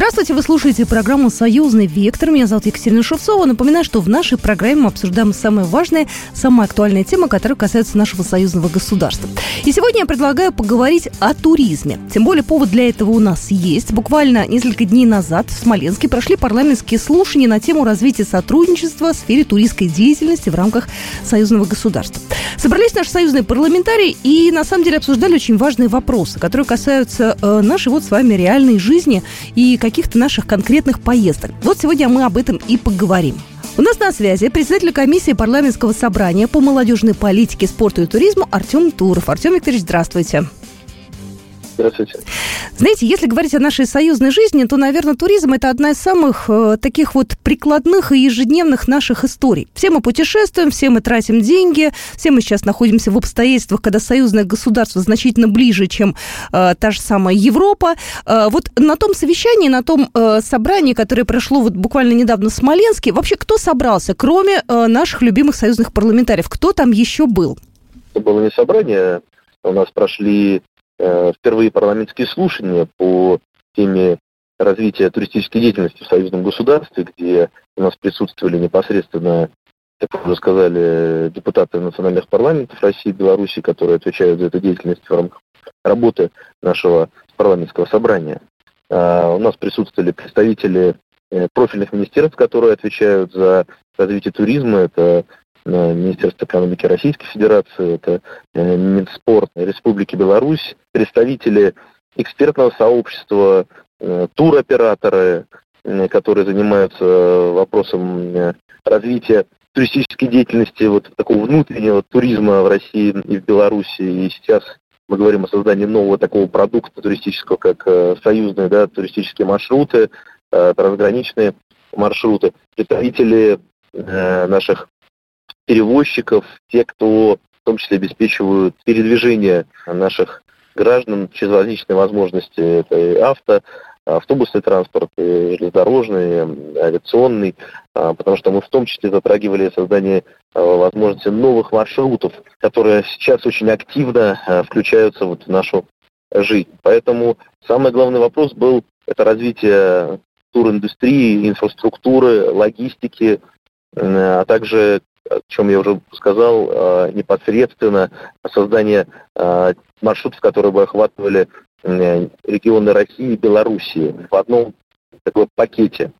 Здравствуйте, вы слушаете программу «Союзный вектор». Меня зовут Екатерина Шевцова. Напоминаю, что в нашей программе мы обсуждаем самые важные, самые актуальные темы, которые касаются нашего союзного государства. И сегодня я предлагаю поговорить о туризме. Тем более повод для этого у нас есть. Буквально несколько дней назад в Смоленске прошли парламентские слушания на тему развития сотрудничества в сфере туристской деятельности в рамках союзного государства. Собрались наши союзные парламентарии и на самом деле обсуждали очень важные вопросы, которые касаются э, нашей вот с вами реальной жизни и каких-то наших конкретных поездок. Вот сегодня мы об этом и поговорим. У нас на связи председатель комиссии парламентского собрания по молодежной политике, спорту и туризму Артем Туров. Артем Викторович, здравствуйте. Здравствуйте. Знаете, если говорить о нашей союзной жизни, то, наверное, туризм – это одна из самых э, таких вот прикладных и ежедневных наших историй. Все мы путешествуем, все мы тратим деньги, все мы сейчас находимся в обстоятельствах, когда союзное государство значительно ближе, чем э, та же самая Европа. Э, вот на том совещании, на том э, собрании, которое прошло вот буквально недавно в Смоленске, вообще кто собрался, кроме э, наших любимых союзных парламентариев? Кто там еще был? Это было не собрание, у нас прошли впервые парламентские слушания по теме развития туристической деятельности в союзном государстве, где у нас присутствовали непосредственно, как уже сказали, депутаты национальных парламентов России и Беларуси, которые отвечают за эту деятельность в рамках работы нашего парламентского собрания. А, у нас присутствовали представители э, профильных министерств, которые отвечают за развитие туризма. Это Министерство экономики Российской Федерации, это э, Минспорт Республики Беларусь, представители экспертного сообщества, э, туроператоры, э, которые занимаются вопросом развития туристической деятельности, вот такого внутреннего туризма в России и в Беларуси. И сейчас мы говорим о создании нового такого продукта туристического, как союзные да, туристические маршруты, трансграничные маршруты. Представители наших перевозчиков, те, кто в том числе обеспечивают передвижение наших граждан через различные возможности. Это и авто, автобусный транспорт, и железнодорожный, авиационный, а, потому что мы в том числе затрагивали создание а, возможности новых маршрутов, которые сейчас очень активно а, включаются вот в нашу жизнь. Поэтому самый главный вопрос был это развитие туриндустрии, инфраструктуры, логистики, а также о чем я уже сказал, э, непосредственно создание э, маршрутов, которые бы охватывали регионы России и Белоруссии в одном таком пакете.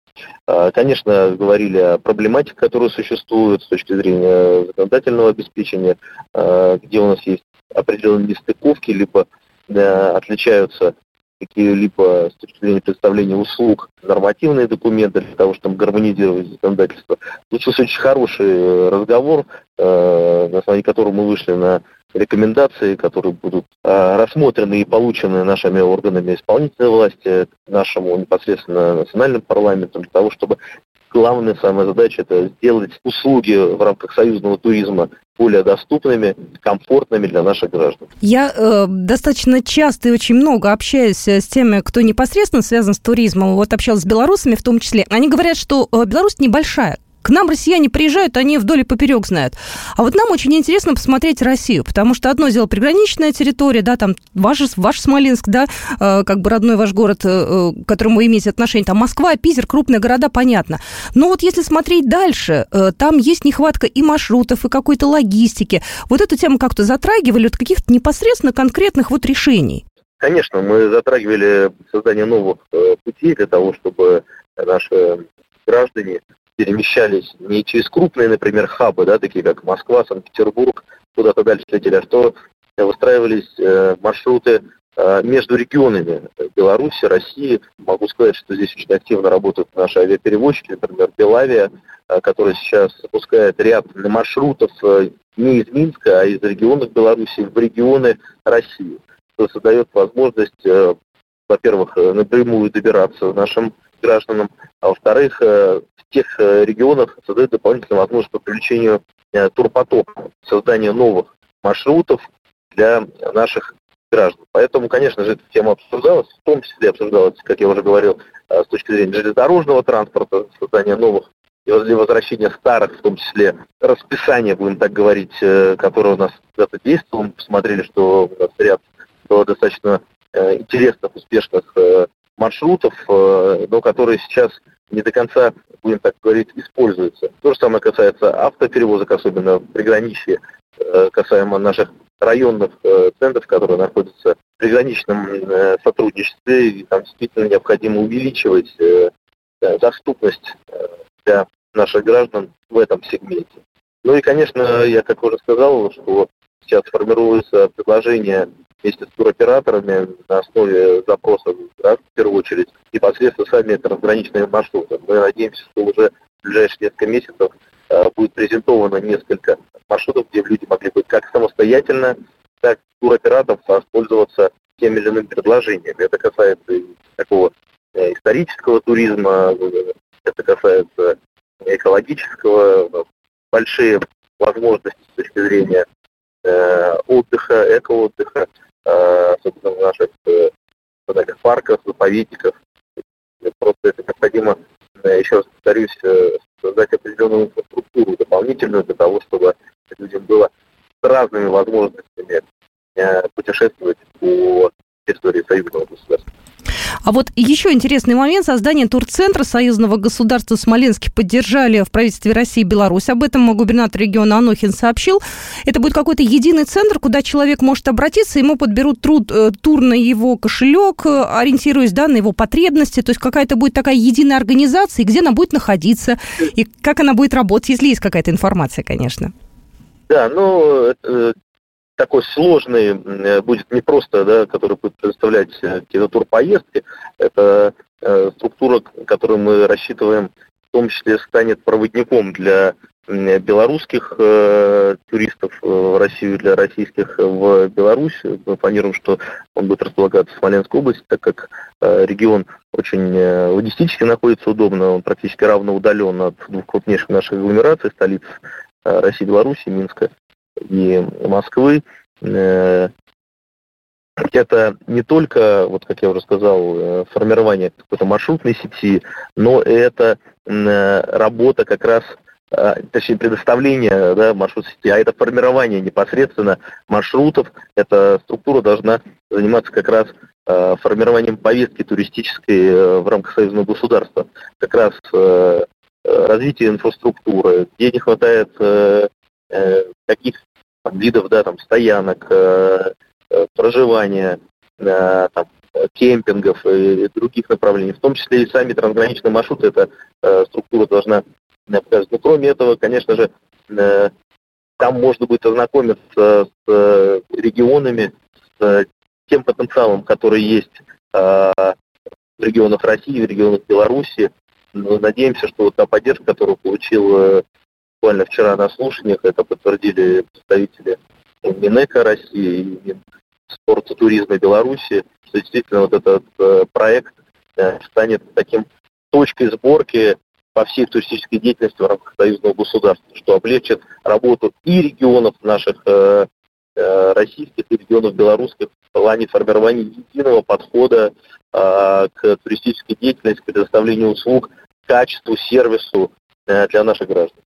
Э, конечно, говорили о проблематике, которая существует с точки зрения законодательного обеспечения, где у нас есть определенные нестыковки, либо отличаются какие-либо с точки зрения представления услуг нормативные документы для того, чтобы гармонизировать законодательство. Случился очень хороший э, разговор, э, на основании которого мы вышли на рекомендации, которые будут э, рассмотрены и получены нашими органами исполнительной власти, нашему непосредственно национальным парламентом, для того, чтобы главная самая задача это сделать услуги в рамках союзного туризма более доступными, комфортными для наших граждан. Я э, достаточно часто и очень много общаюсь э, с теми, кто непосредственно связан с туризмом. Вот общалась с белорусами в том числе. Они говорят, что э, Беларусь небольшая. К нам россияне приезжают, они вдоль и поперек знают. А вот нам очень интересно посмотреть Россию, потому что одно дело приграничная территория, да, там ваш, ваш Смоленск, да, э, как бы родной ваш город, э, э, к которому вы имеете отношение, там Москва, Питер, крупные города, понятно. Но вот если смотреть дальше, э, там есть нехватка и маршрутов, и какой-то логистики. Вот эту тему как-то затрагивали от каких-то непосредственно конкретных вот решений? Конечно, мы затрагивали создание новых э, путей для того, чтобы наши граждане перемещались не через крупные, например, хабы, да, такие как Москва, Санкт-Петербург, куда-то дальше летели, а что выстраивались э, маршруты э, между регионами Беларуси, России. Могу сказать, что здесь очень активно работают наши авиаперевозчики, например, Белавия, э, которая сейчас запускает ряд маршрутов э, не из Минска, а из регионов Беларуси в регионы России, что создает возможность, э, во-первых, э, напрямую добираться нашим гражданам, а во-вторых, э, тех э, регионах создает дополнительную возможность по привлечению э, турпотока, создания новых маршрутов для наших граждан. Поэтому, конечно же, эта тема обсуждалась, в том числе обсуждалась, как я уже говорил, с точки зрения железнодорожного транспорта, создания новых для возвращения старых, в том числе расписания, будем так говорить, которое у нас когда-то действовало. Мы посмотрели, что у нас ряд количество достаточно интересных, успешных маршрутов, но которые сейчас не до конца, будем так говорить, используются. То же самое касается автоперевозок, особенно в приграничье, касаемо наших районных центров, которые находятся в приграничном сотрудничестве, и там действительно необходимо увеличивать доступность для наших граждан в этом сегменте. Ну и, конечно, я как уже сказал, что сейчас формируется предложение вместе с туроператорами на основе запросов, да, в первую очередь, непосредственно сами трансграничные маршруты. Мы надеемся, что уже в ближайшие несколько месяцев э, будет презентовано несколько маршрутов, где люди могли бы как самостоятельно, так и туроператоров воспользоваться теми или иными предложениями. Это касается и такого э, исторического туризма, это касается экологического, большие возможности с точки зрения э, отдыха, экоотдыха, э, собственно, в наших э, парках, заповедниках. Просто это необходимо, э, еще раз повторюсь, э, создать определенную инфраструктуру дополнительную для того, чтобы людям было с разными возможностями э, путешествовать по территории союзного государства. А вот еще интересный момент. Создание турцентра союзного государства Смоленске поддержали в правительстве России и Беларусь. Об этом губернатор региона Анохин сообщил. Это будет какой-то единый центр, куда человек может обратиться, ему подберут труд, э, тур на его кошелек, э, ориентируясь да, на его потребности. То есть какая-то будет такая единая организация, где она будет находиться, и как она будет работать, если есть какая-то информация, конечно. Да, ну, такой сложный э, будет не просто, да, который будет предоставлять э, какие-то турпоездки, это э, структура, которую мы рассчитываем, в том числе станет проводником для белорусских э, туристов в Россию, для российских в Беларусь. Мы планируем, что он будет располагаться в Смоленской области, так как э, регион очень логистически находится удобно, он практически равно удален от двух крупнейших наших агломераций, столиц э, России, Беларуси, Минска и Москвы. Э, это не только, вот как я уже сказал, э, формирование какой-то маршрутной сети, но это э, работа как раз точнее предоставление да, маршрут сети, а это формирование непосредственно маршрутов. Эта структура должна заниматься как раз формированием повестки туристической в рамках союзного государства. Как раз развитие инфраструктуры, где не хватает каких видов, да, там, стоянок, э, э, проживания, э, там, кемпингов и, других направлений, в том числе и сами трансграничные маршруты, эта структура должна показывать. Но кроме этого, конечно же, там можно будет ознакомиться с регионами, с тем потенциалом, который есть в регионах России, в регионах Беларуси. Мы надеемся, что вот та поддержка, которую получил буквально вчера на слушаниях это подтвердили представители Минэка России и спорта туризма Беларуси, что действительно вот этот э, проект э, станет таким точкой сборки по всей туристической деятельности в рамках союзного государства, что облегчит работу и регионов наших э, российских, и регионов белорусских в плане формирования единого подхода э, к туристической деятельности, к предоставлению услуг, качеству, сервису э, для наших граждан.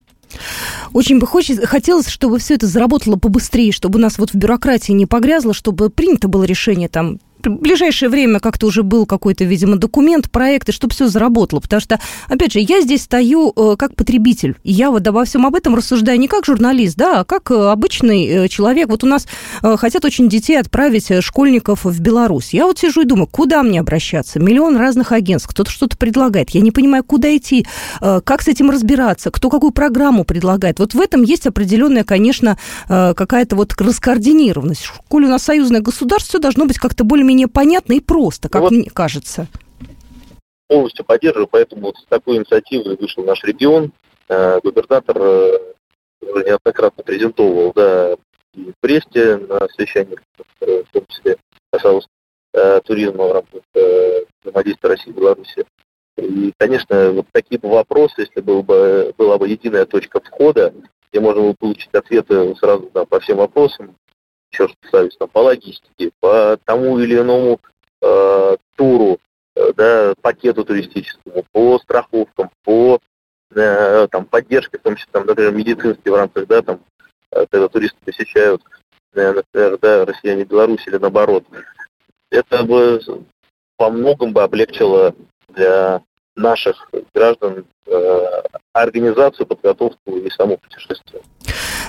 Очень бы хочется, хотелось, чтобы все это заработало побыстрее, чтобы у нас вот в бюрократии не погрязло, чтобы принято было решение там в ближайшее время как-то уже был какой-то, видимо, документ, проект, и чтобы все заработало. Потому что, опять же, я здесь стою э, как потребитель. Я вот обо всем об этом рассуждаю не как журналист, да, а как э, обычный э, человек. Вот у нас хотят очень детей отправить, школьников в Беларусь. Я вот сижу и думаю, куда мне обращаться? Миллион разных агентств, кто-то что-то предлагает. Я не понимаю, куда идти, как с этим разбираться, кто какую программу предлагает. Вот в этом есть определенная, конечно, какая-то вот раскоординированность. Коль у нас союзное государство, все должно быть как-то более более-менее понятно и просто, как вот мне кажется. Полностью поддерживаю, поэтому вот с такой инициативой вышел наш регион. Э, губернатор э, неоднократно презентовал да, и в Бресте на совещаниях, в том числе касалось э, туризма в рамках взаимодействия России и Беларуси. И, конечно, вот такие бы вопросы, если был бы, была бы единая точка входа, где можно было получить ответы сразу да, по всем вопросам, еще раз повторюсь, там, по логистике, по тому или иному э, туру, э, да, пакету туристическому, по страховкам, по э, там, поддержке, в том числе, там, например, медицинской в рамках, да, там, э, когда туристы посещают например, да, россияне Беларусь или наоборот, это бы во многом бы облегчило для наших граждан э, организацию, подготовку и само путешествие.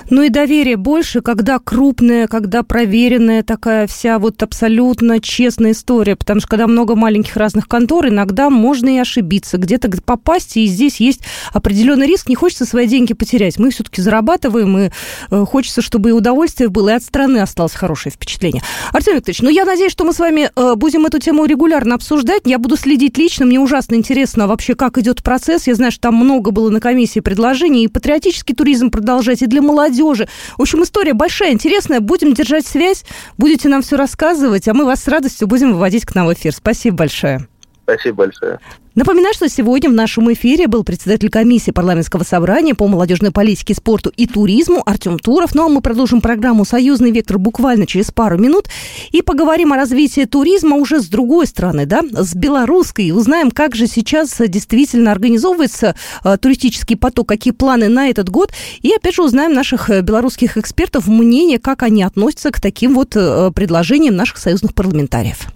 Ну и доверие больше, когда крупная, когда проверенная такая вся вот абсолютно честная история. Потому что когда много маленьких разных контор, иногда можно и ошибиться, где-то попасть, и здесь есть определенный риск. Не хочется свои деньги потерять. Мы все-таки зарабатываем, и э, хочется, чтобы и удовольствие было, и от страны осталось хорошее впечатление. Артем Викторович, ну я надеюсь, что мы с вами э, будем эту тему регулярно обсуждать. Я буду следить лично. Мне ужасно интересно вообще, как идет процесс. Я знаю, что там много было на комиссии предложений. И патриотический туризм продолжать, и для молодежи. В общем, история большая, интересная. Будем держать связь, будете нам все рассказывать, а мы вас с радостью будем выводить к нам в эфир. Спасибо большое. Спасибо большое. Напоминаю, что сегодня в нашем эфире был председатель комиссии парламентского собрания по молодежной политике, спорту и туризму Артем Туров. Ну а мы продолжим программу «Союзный вектор» буквально через пару минут и поговорим о развитии туризма уже с другой стороны, да, с белорусской. Узнаем, как же сейчас действительно организовывается э, туристический поток, какие планы на этот год. И опять же узнаем наших э, белорусских экспертов мнение, как они относятся к таким вот э, предложениям наших союзных парламентариев.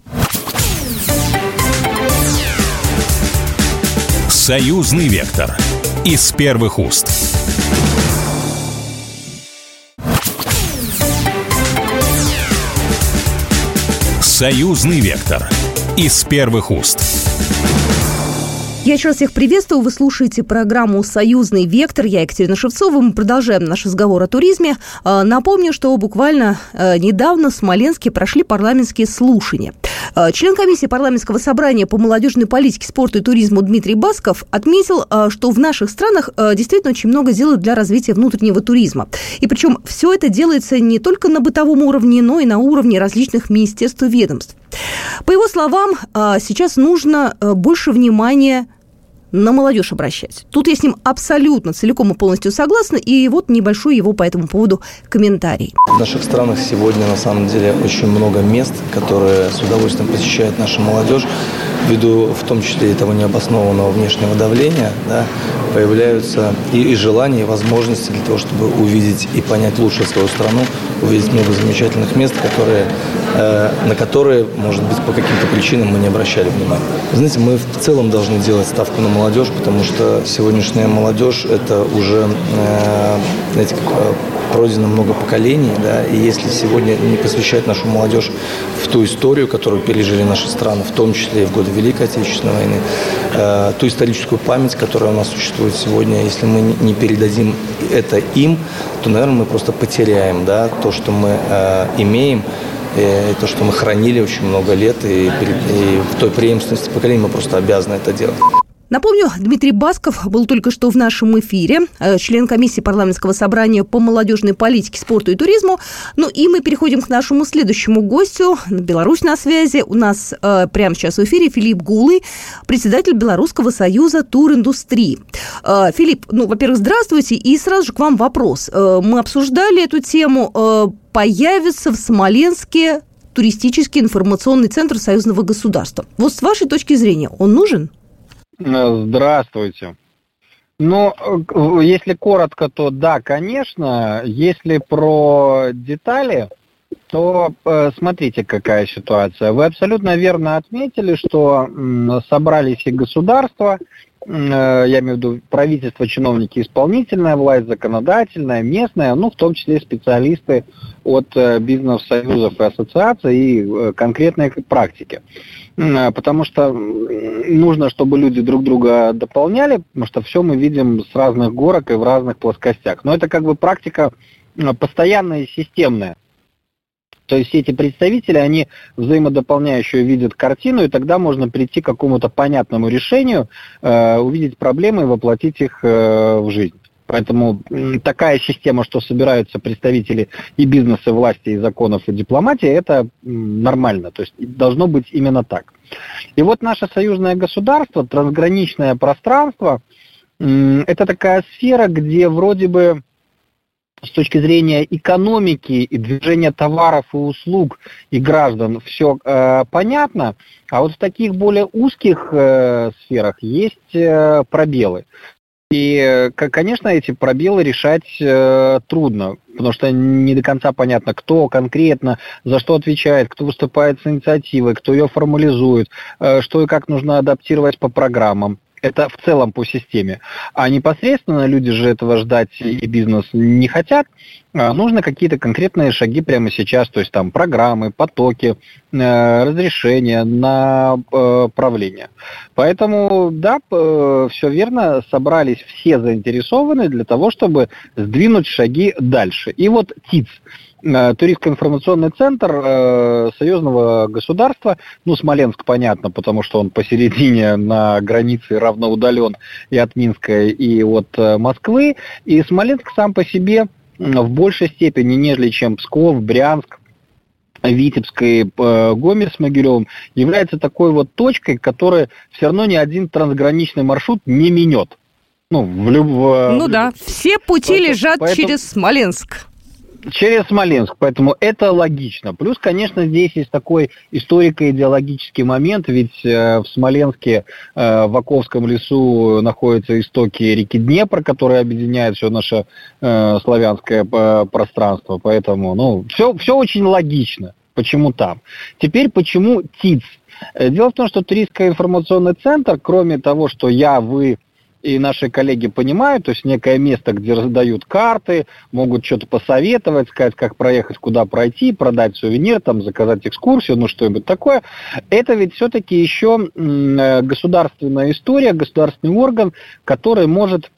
Союзный вектор из первых уст. Союзный вектор из первых уст. Я еще раз всех приветствую. Вы слушаете программу «Союзный вектор». Я Екатерина Шевцова. Мы продолжаем наш разговор о туризме. А, напомню, что буквально а, недавно в Смоленске прошли парламентские слушания. А, член комиссии парламентского собрания по молодежной политике, спорту и туризму Дмитрий Басков отметил, что в наших странах действительно очень много делают для развития внутреннего туризма. И причем все это делается не только на бытовом уровне, но и на уровне различных министерств и ведомств. По его словам, сейчас нужно больше внимания на молодежь обращать. Тут я с ним абсолютно целиком и полностью согласна, и вот небольшой его по этому поводу комментарий. В наших странах сегодня на самом деле очень много мест, которые с удовольствием посещает наша молодежь, ввиду в том числе и того необоснованного внешнего давления, да, появляются и, и желания, и возможности для того, чтобы увидеть и понять лучше свою страну, увидеть много замечательных мест, которые, э, на которые, может быть, по каким-то причинам мы не обращали внимания. Знаете, мы в целом должны делать ставку на молодежь, потому что сегодняшняя молодежь – это уже, э, знаете, как э, пройдено много поколений, да, и если сегодня не посвящать нашу молодежь в ту историю, которую пережили наши страны, в том числе и в годы Великой Отечественной войны, э, ту историческую память, которая у нас существует сегодня, если мы не передадим это им, то, наверное, мы просто потеряем, да, то, что мы э, имеем, и то, что мы хранили очень много лет, и, и в той преемственности поколений мы просто обязаны это делать. Напомню, Дмитрий Басков был только что в нашем эфире, э, член комиссии парламентского собрания по молодежной политике, спорту и туризму. Ну и мы переходим к нашему следующему гостю. Беларусь на связи. У нас э, прямо сейчас в эфире Филипп Гулы, председатель Белорусского союза туриндустрии. Э, Филипп, ну, во-первых, здравствуйте. И сразу же к вам вопрос. Э, мы обсуждали эту тему. Э, появится в Смоленске туристический информационный центр союзного государства. Вот с вашей точки зрения, он нужен? Э, здравствуйте. Ну, э, если коротко, то да, конечно. Если про детали, то э, смотрите, какая ситуация. Вы абсолютно верно отметили, что собрались и государства, я имею в виду правительство, чиновники, исполнительная власть, законодательная, местная, ну, в том числе специалисты от бизнес-союзов и ассоциаций и конкретной практики. Потому что нужно, чтобы люди друг друга дополняли, потому что все мы видим с разных горок и в разных плоскостях. Но это как бы практика постоянная и системная. То есть эти представители, они взаимодополняющие видят картину, и тогда можно прийти к какому-то понятному решению, э, увидеть проблемы и воплотить их э, в жизнь. Поэтому такая система, что собираются представители и бизнеса, и власти, и законов, и дипломатии, это нормально. То есть должно быть именно так. И вот наше союзное государство, трансграничное пространство, это такая сфера, где вроде бы с точки зрения экономики и движения товаров и услуг и граждан все э, понятно, а вот в таких более узких э, сферах есть э, пробелы. И, конечно, эти пробелы решать э, трудно. потому что не до конца понятно, кто конкретно за что отвечает, кто выступает с инициативой, кто ее формализует, э, что и как нужно адаптировать по программам. Это в целом по системе. А непосредственно люди же этого ждать и бизнес не хотят. А нужно какие-то конкретные шаги прямо сейчас, то есть там программы, потоки, э, разрешения, направление. Э, Поэтому, да, все верно, собрались все заинтересованные для того, чтобы сдвинуть шаги дальше. И вот ТИЦ – Э, туристско-информационный центр э, союзного государства, ну, Смоленск, понятно, потому что он посередине на границе равноудален и от Минска, и от э, Москвы, и Смоленск сам по себе в большей степени, нежели чем Псков, Брянск, Витебск и э, Гомель с Могилевым, является такой вот точкой, которая все равно ни один трансграничный маршрут не минет. Ну, в люб... ну да, все пути поэтому, лежат поэтому... через Смоленск. Через Смоленск, поэтому это логично. Плюс, конечно, здесь есть такой историко-идеологический момент, ведь э, в Смоленске, э, в Оковском лесу находятся истоки реки Днепр, которые объединяют все наше э, славянское пространство. Поэтому, ну, все, все очень логично. Почему там? Теперь, почему ТИЦ? Дело в том, что Туристский информационный центр, кроме того, что я, вы, и наши коллеги понимают, то есть некое место, где раздают карты, могут что-то посоветовать, сказать, как проехать, куда пройти, продать сувенир, там, заказать экскурсию, ну что-нибудь такое. Это ведь все-таки еще э, государственная история, государственный орган, который может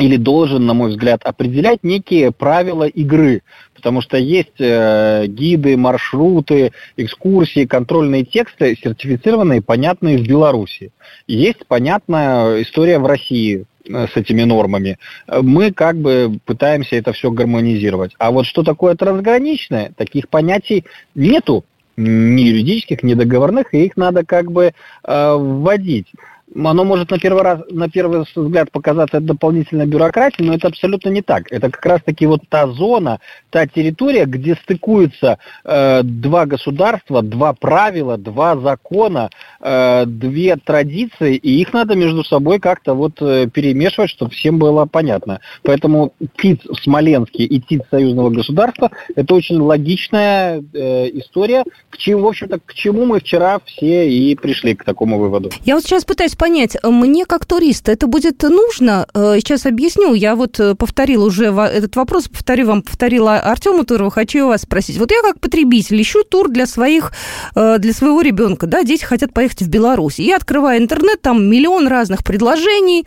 или должен, на мой взгляд, определять некие правила игры, потому что есть э, гиды, маршруты, экскурсии, контрольные тексты, сертифицированные, понятные в Беларуси. Есть понятная история в России э, с этими нормами. Мы как бы пытаемся это все гармонизировать. А вот что такое трансграничное, таких понятий нету ни юридических, ни договорных, и их надо как бы э, вводить оно может на первый раз, на первый взгляд показаться дополнительной бюрократией, но это абсолютно не так. Это как раз-таки вот та зона, та территория, где стыкуются э, два государства, два правила, два закона, э, две традиции, и их надо между собой как-то вот э, перемешивать, чтобы всем было понятно. Поэтому ТИЦ в Смоленске и ТИЦ союзного государства – это очень логичная э, история, к чему, в общем-то, к чему мы вчера все и пришли к такому выводу. Я вот сейчас пытаюсь понять, мне как турист это будет нужно? Э, сейчас объясню. Я вот э, повторила уже этот вопрос, повторю вам, повторила Артему Турову, хочу вас спросить. Вот я как потребитель ищу тур для своих, э, для своего ребенка, да, дети хотят поехать в Беларусь. Я открываю интернет, там миллион разных предложений,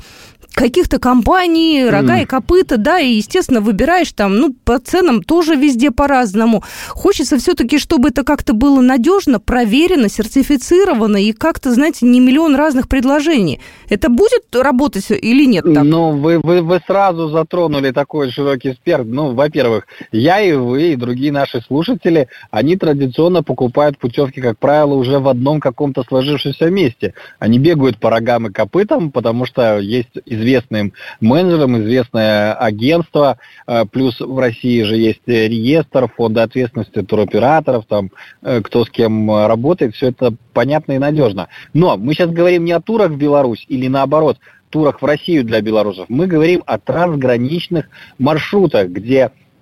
каких-то компаний, рога mm. и копыта, да, и, естественно, выбираешь там, ну, по ценам тоже везде по-разному. Хочется все-таки, чтобы это как-то было надежно, проверено, сертифицировано и как-то, знаете, не миллион разных предложений. Это будет работать или нет? Так? Ну, вы, вы, вы сразу затронули такой широкий спектр. Ну, во-первых, я и вы, и другие наши слушатели, они традиционно покупают путевки, как правило, уже в одном каком-то сложившемся месте. Они бегают по рогам и копытам, потому что есть из известным менеджером, известное агентство, э, плюс в России же есть реестр, фонды ответственности туроператоров, там, э, кто с кем работает, все это понятно и надежно. Но мы сейчас говорим не о турах в Беларусь или наоборот, турах в Россию для белорусов. Мы говорим о трансграничных маршрутах, где Э,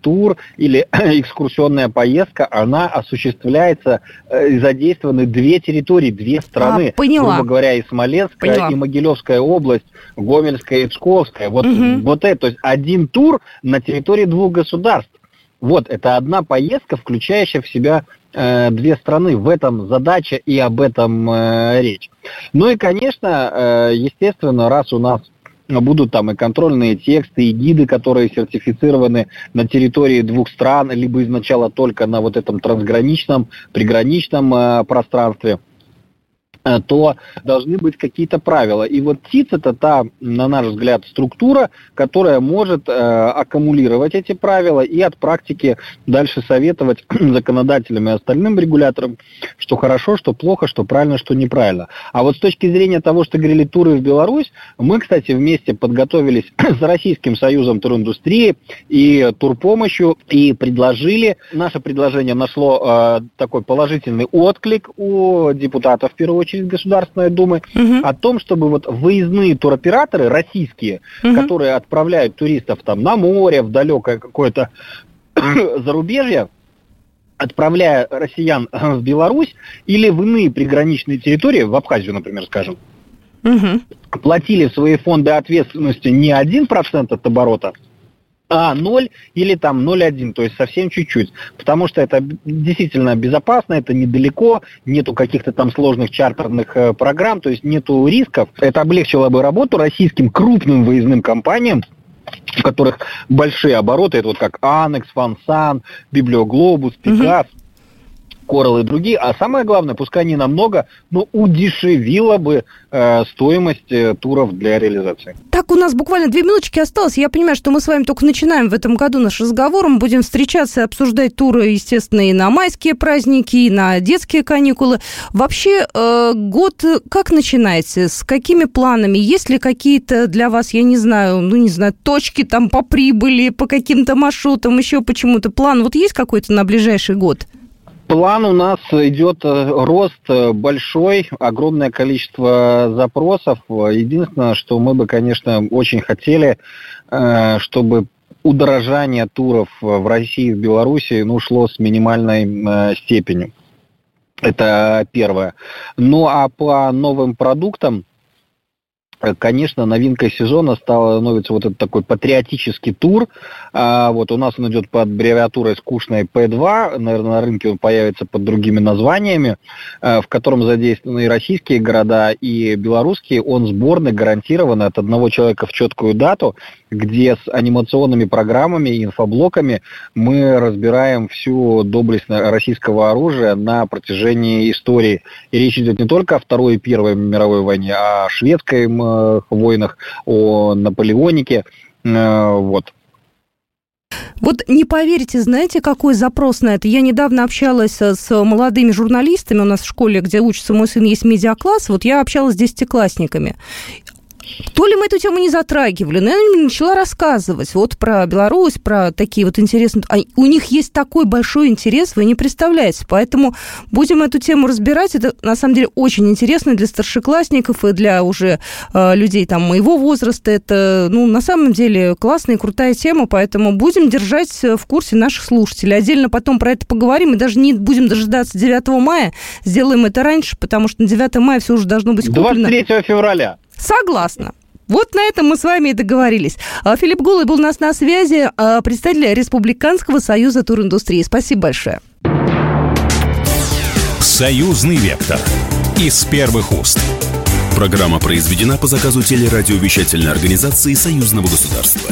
тур или экскурсионная поездка, она осуществляется э, и задействованы две территории, две страны. А, поняла. Грубо говоря, и Смоленская, поняла. и Могилевская область, Гомельская и Псковская. Вот, угу. вот это, то есть один тур на территории двух государств. Вот, это одна поездка, включающая в себя э, две страны. В этом задача и об этом э, речь. Ну и, конечно, э, естественно, раз у нас будут там и контрольные тексты, и гиды, которые сертифицированы на территории двух стран, либо изначально только на вот этом трансграничном, приграничном э, пространстве – то должны быть какие-то правила. И вот ТИЦ это та, на наш взгляд, структура, которая может э, аккумулировать эти правила и от практики дальше советовать законодателям и остальным регуляторам, что хорошо, что плохо, что правильно, что неправильно. А вот с точки зрения того, что говорили туры в Беларусь, мы, кстати, вместе подготовились с Российским союзом туриндустрии и турпомощью и предложили, наше предложение нашло э, такой положительный отклик у депутатов в первую очередь, очередь Государственной Думы, угу. о том, чтобы вот выездные туроператоры российские, угу. которые отправляют туристов там на море, в далекое какое-то зарубежье, отправляя россиян в Беларусь или в иные приграничные территории, в Абхазию, например, скажем, угу. платили в свои фонды ответственности не 1% от оборота, а 0 или там 0,1, то есть совсем чуть-чуть. Потому что это действительно безопасно, это недалеко, нету каких-то там сложных чартерных э, программ, то есть нету рисков. Это облегчило бы работу российским крупным выездным компаниям, у которых большие обороты, это вот как Анекс, Фансан, Библиоглобус, Пегас. Угу. Coral и другие, а самое главное, пускай не намного, но удешевило бы э, стоимость э, туров для реализации. Так, у нас буквально две минуточки осталось. Я понимаю, что мы с вами только начинаем в этом году наш разговор. Мы будем встречаться и обсуждать туры, естественно, и на майские праздники, и на детские каникулы. Вообще, э, год как начинается? С какими планами? Есть ли какие-то для вас, я не знаю, ну, не знаю, точки там по прибыли, по каким-то маршрутам, еще почему-то план? Вот есть какой-то на ближайший год? План у нас идет э, рост э, большой, огромное количество запросов. Единственное, что мы бы, конечно, очень хотели, э, чтобы удорожание туров в России и в Беларуси ну, шло с минимальной степенью. Это первое. Ну а по новым продуктам, Конечно, новинкой сезона становится вот этот такой патриотический тур. А, вот у нас он идет под аббревиатурой скучной P2. Наверное, на рынке он появится под другими названиями, а, в котором задействованы и российские города, и белорусские. Он сборный, гарантированный от одного человека в четкую дату, где с анимационными программами и инфоблоками мы разбираем всю доблесть российского оружия на протяжении истории. И речь идет не только о Второй и Первой мировой войне, а о шведской войнах, о Наполеонике. Э, вот. Вот не поверите, знаете, какой запрос на это? Я недавно общалась с молодыми журналистами. У нас в школе, где учится мой сын, есть медиакласс. Вот я общалась с десятиклассниками. То ли мы эту тему не затрагивали, но я начала рассказывать вот про Беларусь, про такие вот интересные... А у них есть такой большой интерес, вы не представляете. Поэтому будем эту тему разбирать. Это, на самом деле, очень интересно для старшеклассников и для уже э, людей там моего возраста. Это, ну, на самом деле, классная и крутая тема, поэтому будем держать в курсе наших слушателей. Отдельно потом про это поговорим и даже не будем дожидаться 9 мая, сделаем это раньше, потому что на 9 мая все уже должно быть куплено. 23 февраля. Согласна. Вот на этом мы с вами и договорились. А, Филипп Голый был у нас на связи, а, представитель Республиканского союза туриндустрии. Спасибо большое. Союзный вектор. Из первых уст. Программа произведена по заказу телерадиовещательной организации Союзного государства.